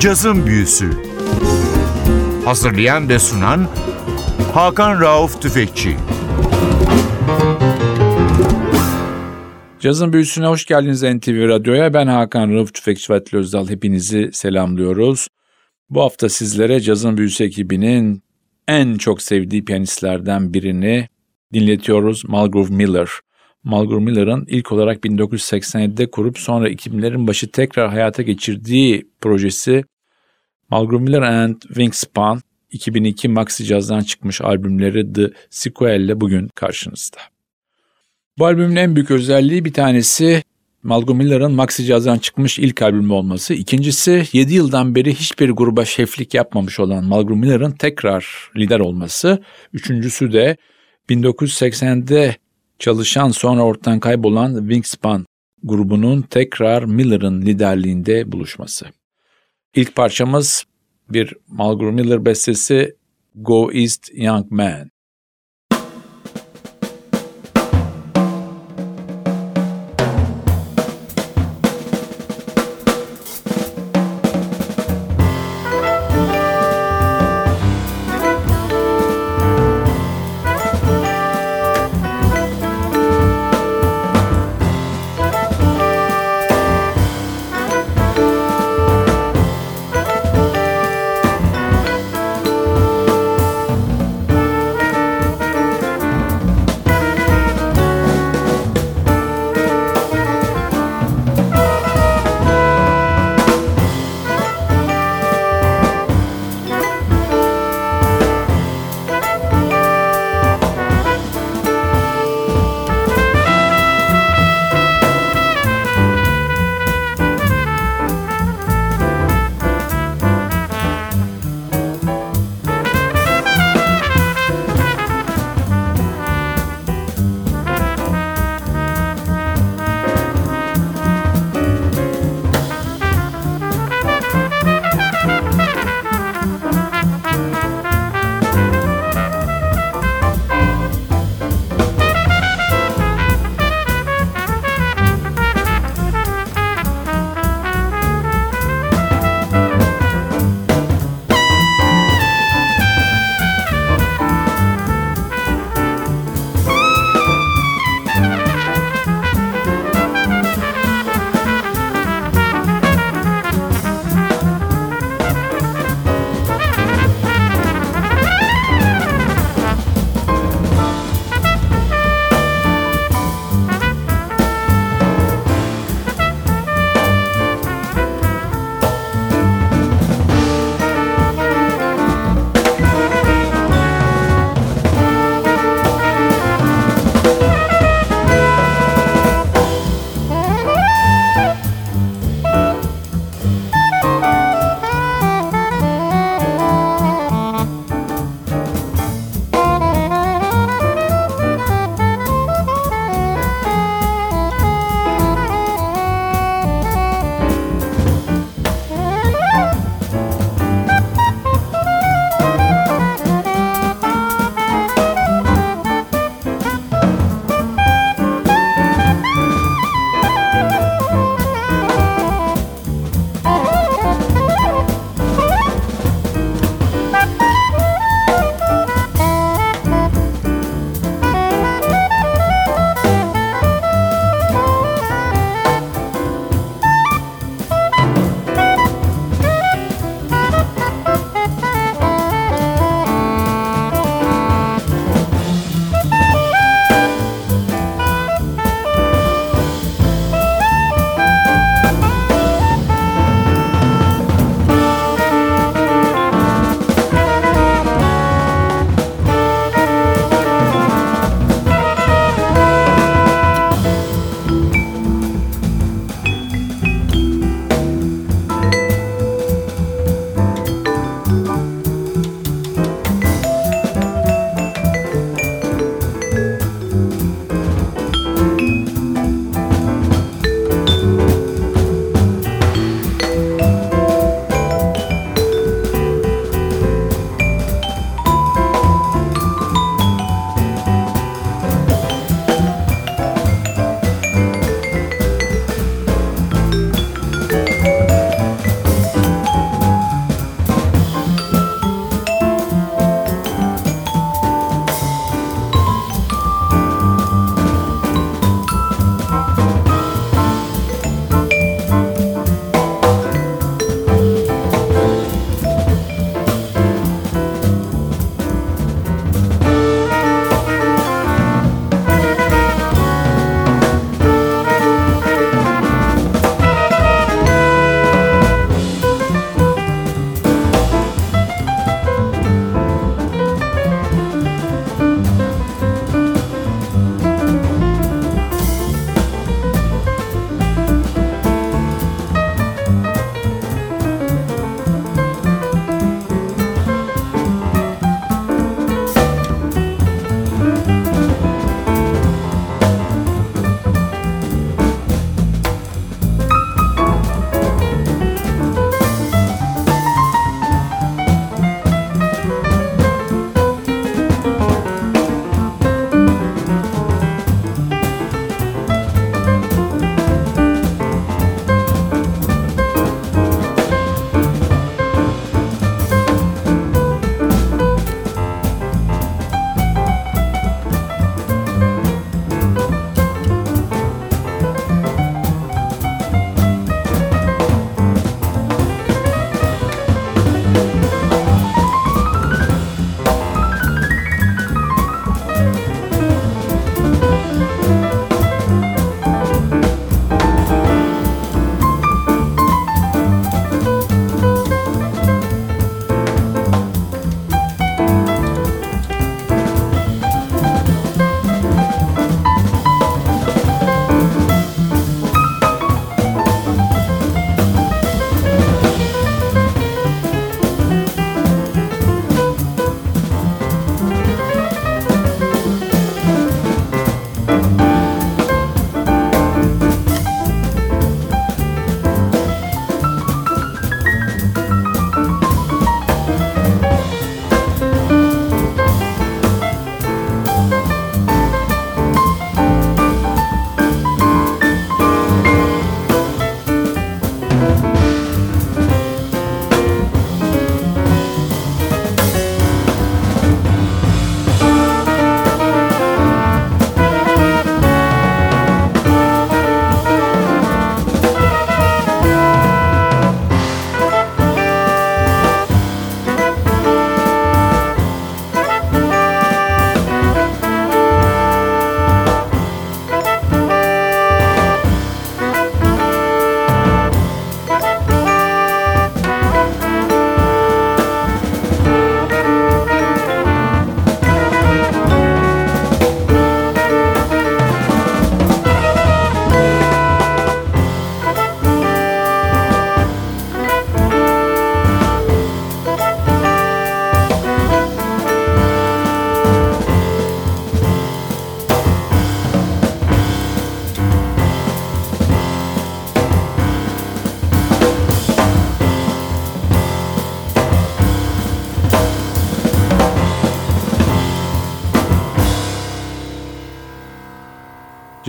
Cazın Büyüsü Hazırlayan ve sunan Hakan Rauf Tüfekçi Cazın Büyüsü'ne hoş geldiniz NTV Radyo'ya. Ben Hakan Rauf Tüfekçi ve Özdal. Hepinizi selamlıyoruz. Bu hafta sizlere Cazın Büyüsü ekibinin en çok sevdiği piyanistlerden birini dinletiyoruz. Malgrove Miller. Malgrove Miller'ın ilk olarak 1987'de kurup sonra 2000'lerin başı tekrar hayata geçirdiği projesi Malgrove Miller and Wingspan 2002 Maxi Jazz'dan çıkmış albümleri The Sequel ile bugün karşınızda. Bu albümün en büyük özelliği bir tanesi Malcolm Miller'ın Maxi Jazz'dan çıkmış ilk albümü olması. İkincisi 7 yıldan beri hiçbir gruba şeflik yapmamış olan Malcolm Miller'ın tekrar lider olması. Üçüncüsü de 1980'de çalışan sonra ortadan kaybolan Wingspan grubunun tekrar Miller'ın liderliğinde buluşması. İlk parçamız bir Malcolm Miller bestesi Go East Young Man.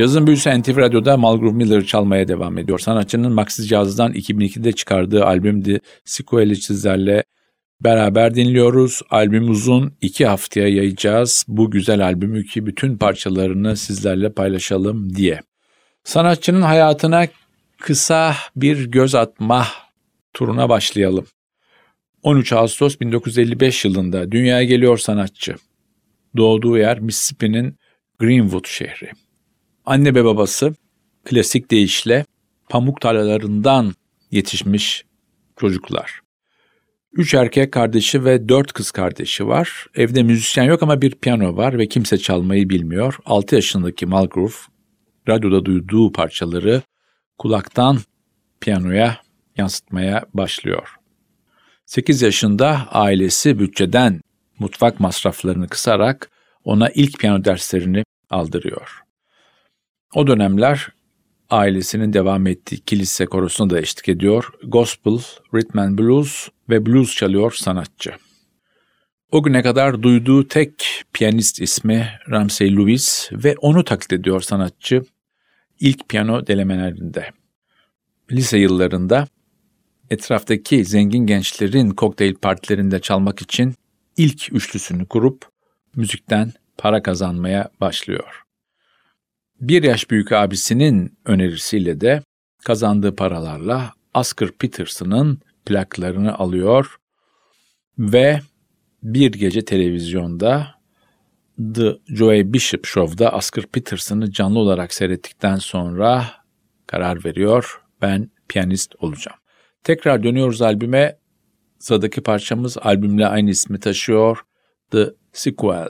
Cazın büyüsü NTV Radyo'da Malgroup Miller'ı çalmaya devam ediyor. Sanatçının Maxi Caz'dan 2002'de çıkardığı albüm The Sequel'i sizlerle beraber dinliyoruz. Albüm uzun iki haftaya yayacağız. Bu güzel albümü ki bütün parçalarını sizlerle paylaşalım diye. Sanatçının hayatına kısa bir göz atma turuna başlayalım. 13 Ağustos 1955 yılında dünyaya geliyor sanatçı. Doğduğu yer Mississippi'nin Greenwood şehri. Anne ve babası klasik deyişle pamuk tarlalarından yetişmiş çocuklar. Üç erkek kardeşi ve dört kız kardeşi var. Evde müzisyen yok ama bir piyano var ve kimse çalmayı bilmiyor. Altı yaşındaki Malgrove radyoda duyduğu parçaları kulaktan piyanoya yansıtmaya başlıyor. 8 yaşında ailesi bütçeden mutfak masraflarını kısarak ona ilk piyano derslerini aldırıyor. O dönemler ailesinin devam ettiği kilise korosuna da eşlik ediyor. Gospel, rhythm and blues ve blues çalıyor sanatçı. O güne kadar duyduğu tek piyanist ismi Ramsey Lewis ve onu taklit ediyor sanatçı ilk piyano denemelerinde. Lise yıllarında etraftaki zengin gençlerin kokteyl partilerinde çalmak için ilk üçlüsünü kurup müzikten para kazanmaya başlıyor. Bir yaş büyük abisinin önerisiyle de kazandığı paralarla Oscar Peterson'ın plaklarını alıyor ve bir gece televizyonda The Joey Bishop Show'da Oscar Peterson'ı canlı olarak seyrettikten sonra karar veriyor. Ben piyanist olacağım. Tekrar dönüyoruz albüme. Sıradaki parçamız albümle aynı ismi taşıyor. The Sequel.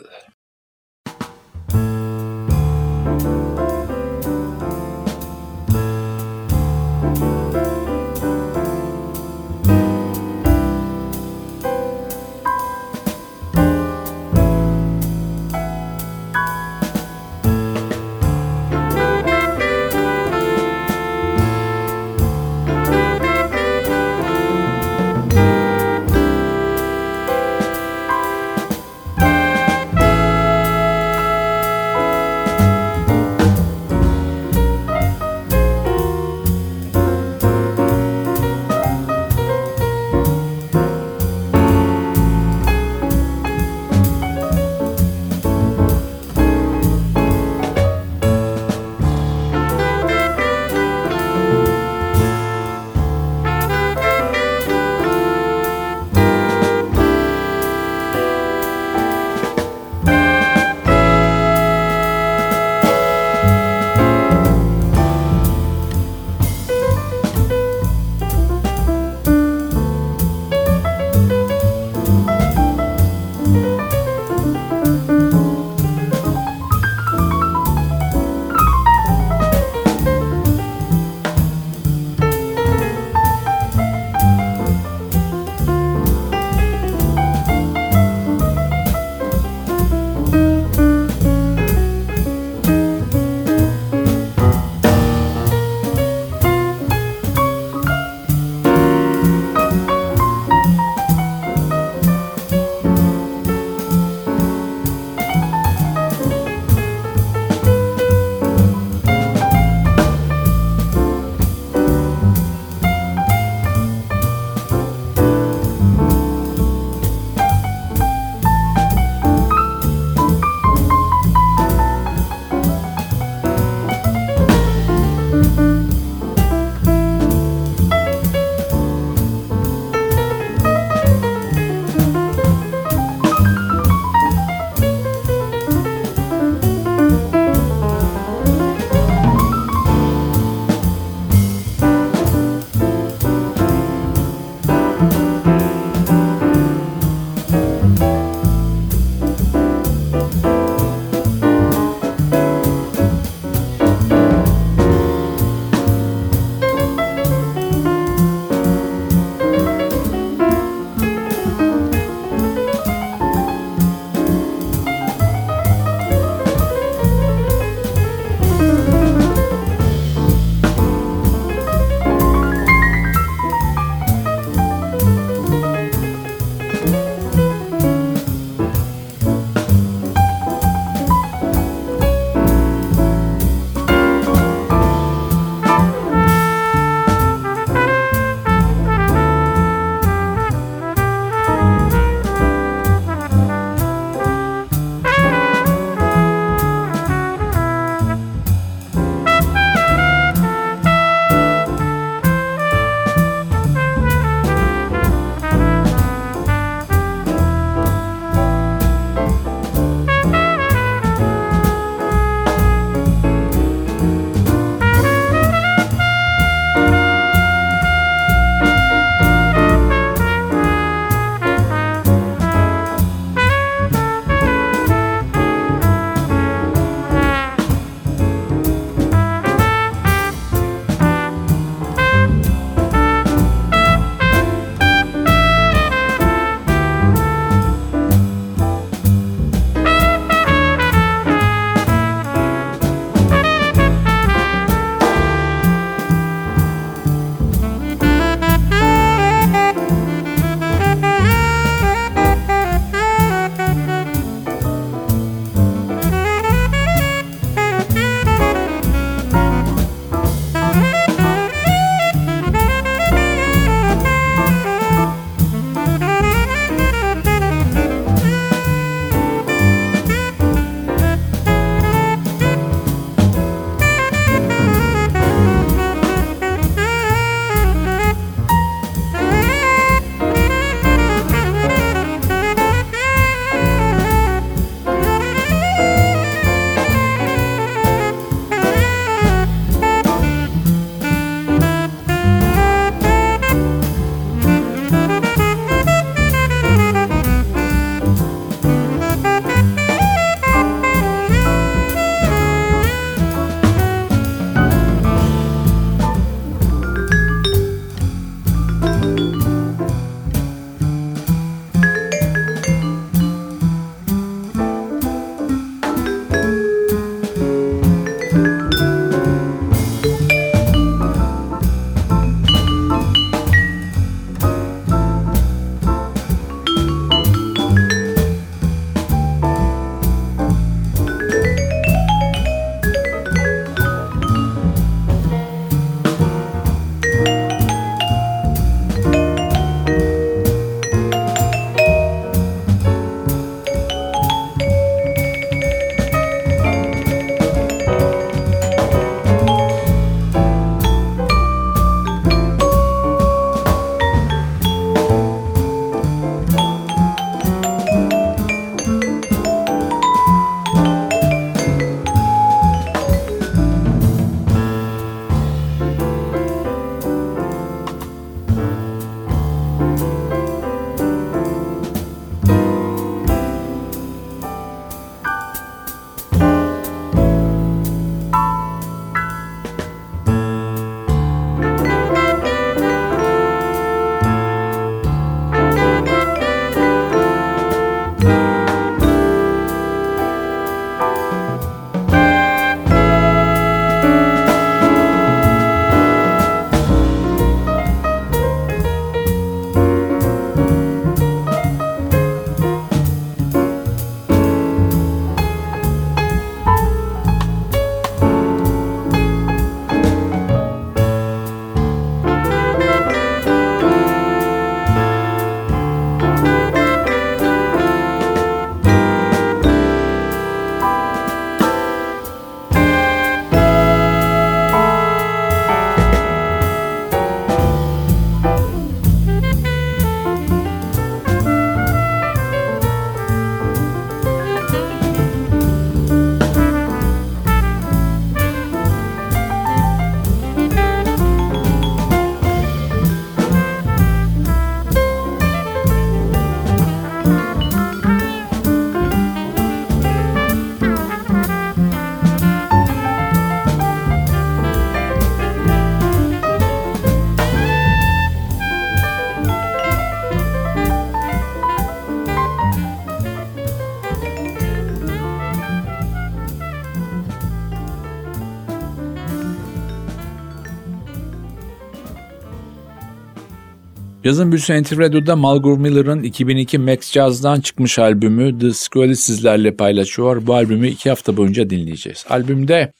Yazın büyüsü NTV Radyo'da Malgor Miller'ın 2002 Max Jazz'dan çıkmış albümü The Squall'i sizlerle paylaşıyor. Bu albümü iki hafta boyunca dinleyeceğiz. Albümde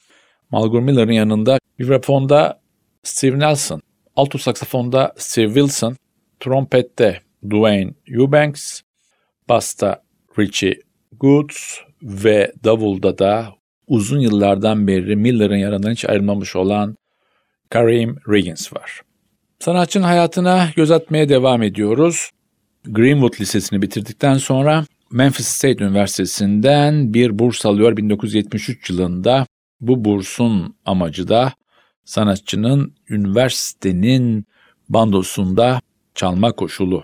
Malgor Miller'ın yanında vibrafonda Steve Nelson, alto saksafonda Steve Wilson, trompette Dwayne Eubanks, basta Richie Goods ve davulda da uzun yıllardan beri Miller'ın yanından hiç ayrılmamış olan Kareem Riggins var. Sanatçının hayatına göz atmaya devam ediyoruz. Greenwood Lisesi'ni bitirdikten sonra Memphis State Üniversitesi'nden bir burs alıyor 1973 yılında. Bu bursun amacı da sanatçının üniversitenin bandosunda çalma koşulu.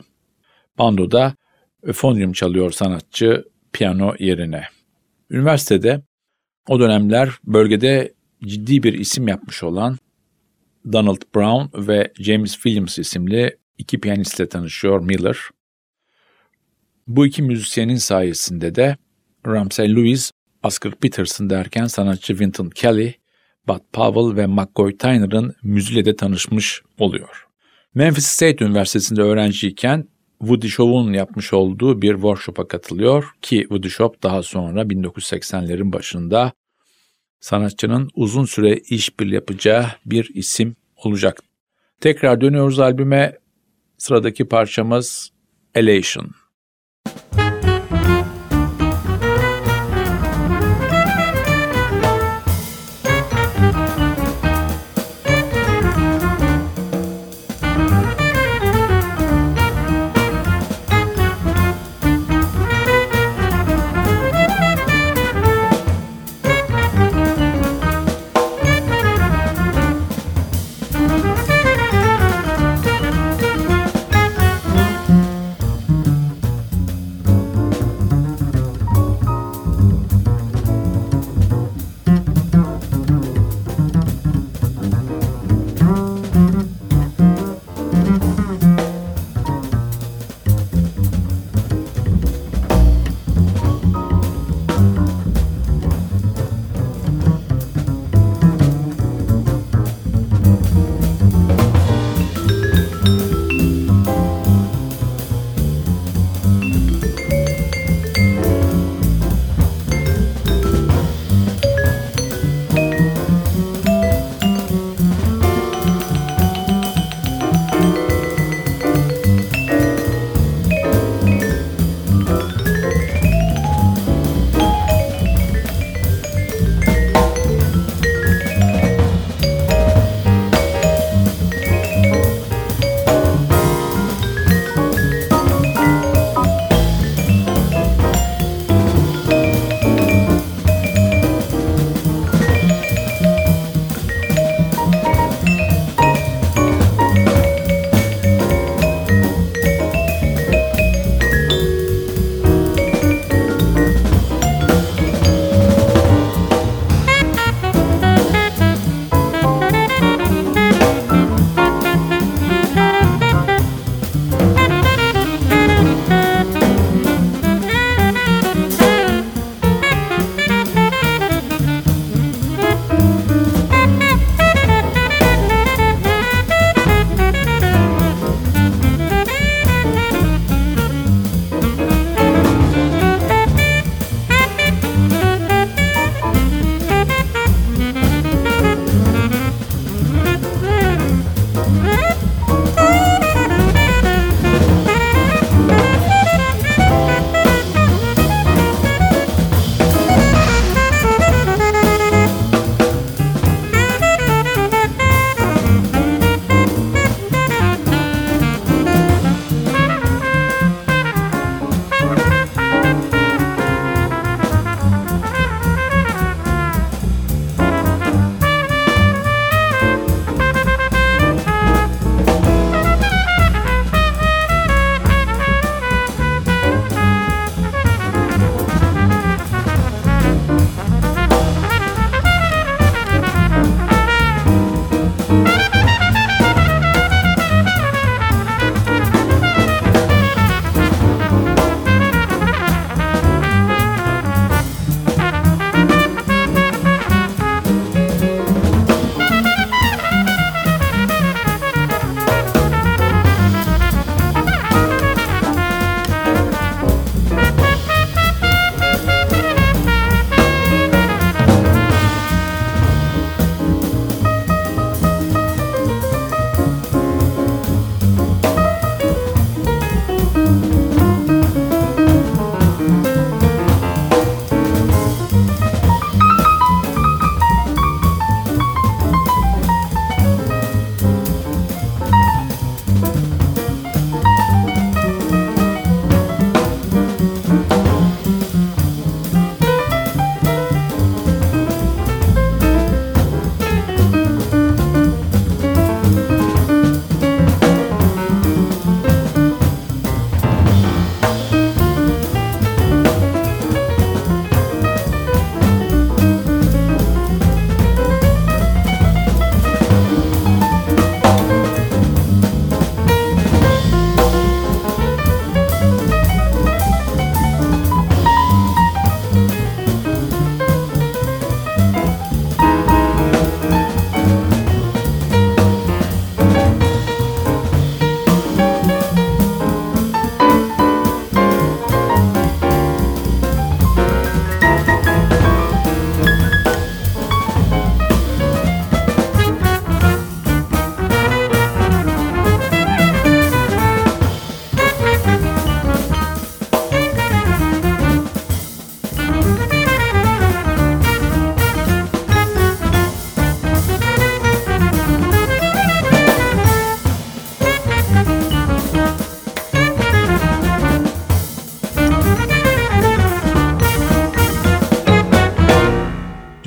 Bandoda öfonyum çalıyor sanatçı piyano yerine. Üniversitede o dönemler bölgede ciddi bir isim yapmış olan Donald Brown ve James Williams isimli iki piyanistle tanışıyor Miller. Bu iki müzisyenin sayesinde de Ramsey Lewis, Oscar Peterson derken sanatçı Wynton Kelly, Bud Powell ve McCoy Tyner'ın müziğiyle de tanışmış oluyor. Memphis State Üniversitesi'nde öğrenciyken Woody Show'un yapmış olduğu bir workshop'a katılıyor ki Woody Shop daha sonra 1980'lerin başında sanatçının uzun süre işbirliği yapacağı bir isim olacak. Tekrar dönüyoruz albüme. Sıradaki parçamız Elation.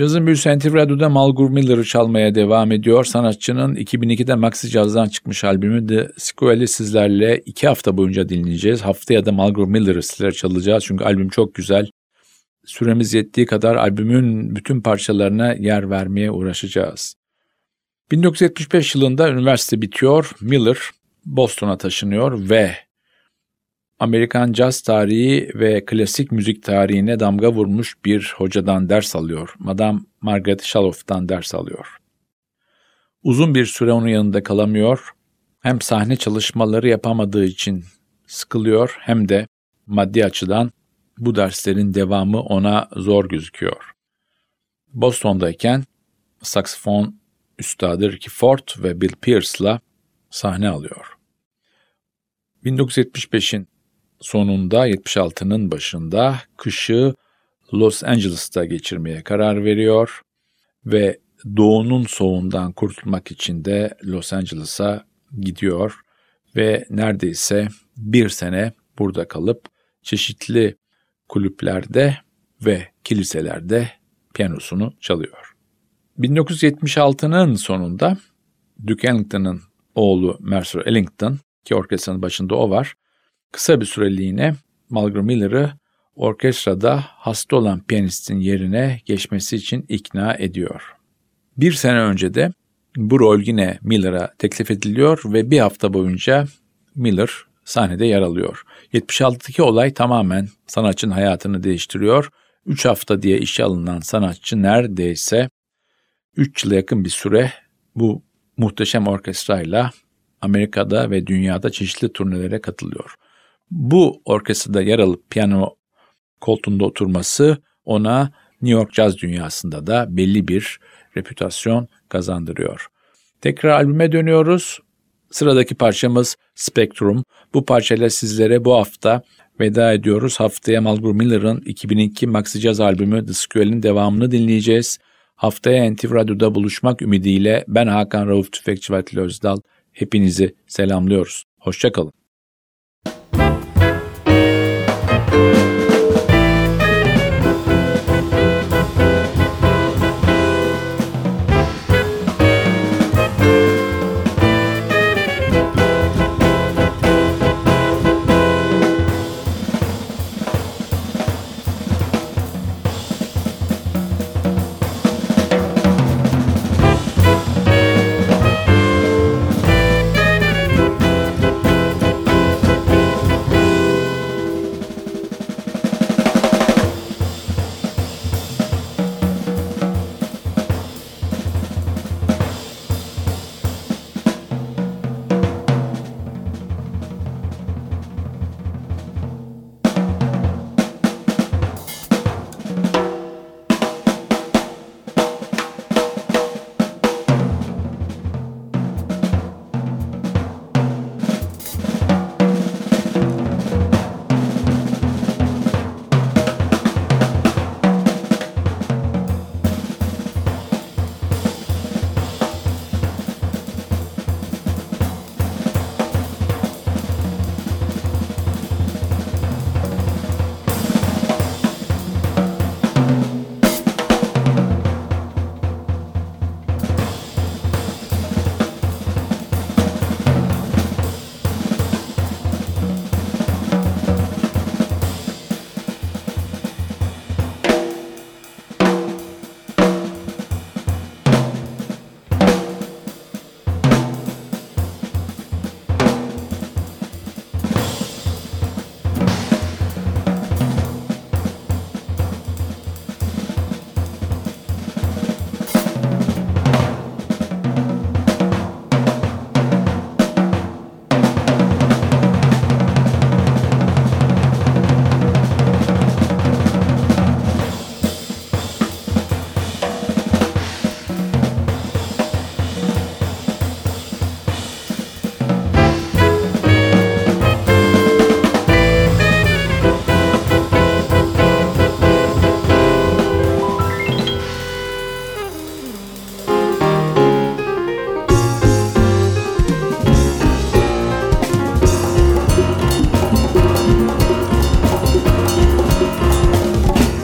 Cazın büyüsü NTV Radyo'da Malgur Miller'ı çalmaya devam ediyor. Sanatçının 2002'de Maxi Caz'dan çıkmış albümü The Squall'i sizlerle iki hafta boyunca dinleyeceğiz. Haftaya da Malgur Miller'ı sizlere çalacağız çünkü albüm çok güzel. Süremiz yettiği kadar albümün bütün parçalarına yer vermeye uğraşacağız. 1975 yılında üniversite bitiyor. Miller Boston'a taşınıyor ve Amerikan caz tarihi ve klasik müzik tarihine damga vurmuş bir hocadan ders alıyor. Madame Margaret Shaloff'tan ders alıyor. Uzun bir süre onun yanında kalamıyor. Hem sahne çalışmaları yapamadığı için sıkılıyor hem de maddi açıdan bu derslerin devamı ona zor gözüküyor. Boston'dayken saksafon üstadı Ricky Ford ve Bill Pierce'la sahne alıyor. 1975'in sonunda 76'nın başında kışı Los Angeles'ta geçirmeye karar veriyor ve doğunun soğuğundan kurtulmak için de Los Angeles'a gidiyor ve neredeyse bir sene burada kalıp çeşitli kulüplerde ve kiliselerde piyanosunu çalıyor. 1976'nın sonunda Duke Ellington'ın oğlu Mercer Ellington ki orkestranın başında o var kısa bir süreliğine Malcolm Miller'ı orkestrada hasta olan piyanistin yerine geçmesi için ikna ediyor. Bir sene önce de bu rol yine Miller'a teklif ediliyor ve bir hafta boyunca Miller sahnede yer alıyor. 76'daki olay tamamen sanatçının hayatını değiştiriyor. 3 hafta diye işe alınan sanatçı neredeyse 3 yıla yakın bir süre bu muhteşem orkestrayla Amerika'da ve dünyada çeşitli turnelere katılıyor. Bu orkestrada yer alıp piyano koltuğunda oturması ona New York caz dünyasında da belli bir reputasyon kazandırıyor. Tekrar albüme dönüyoruz. Sıradaki parçamız Spectrum. Bu parçayla sizlere bu hafta veda ediyoruz. Haftaya Malgur Miller'ın 2002 Maxi Jazz albümü The Squall'in devamını dinleyeceğiz. Haftaya NTV Radyo'da buluşmak ümidiyle ben Hakan Rauf Tüfekçi ve Özdal hepinizi selamlıyoruz. Hoşçakalın.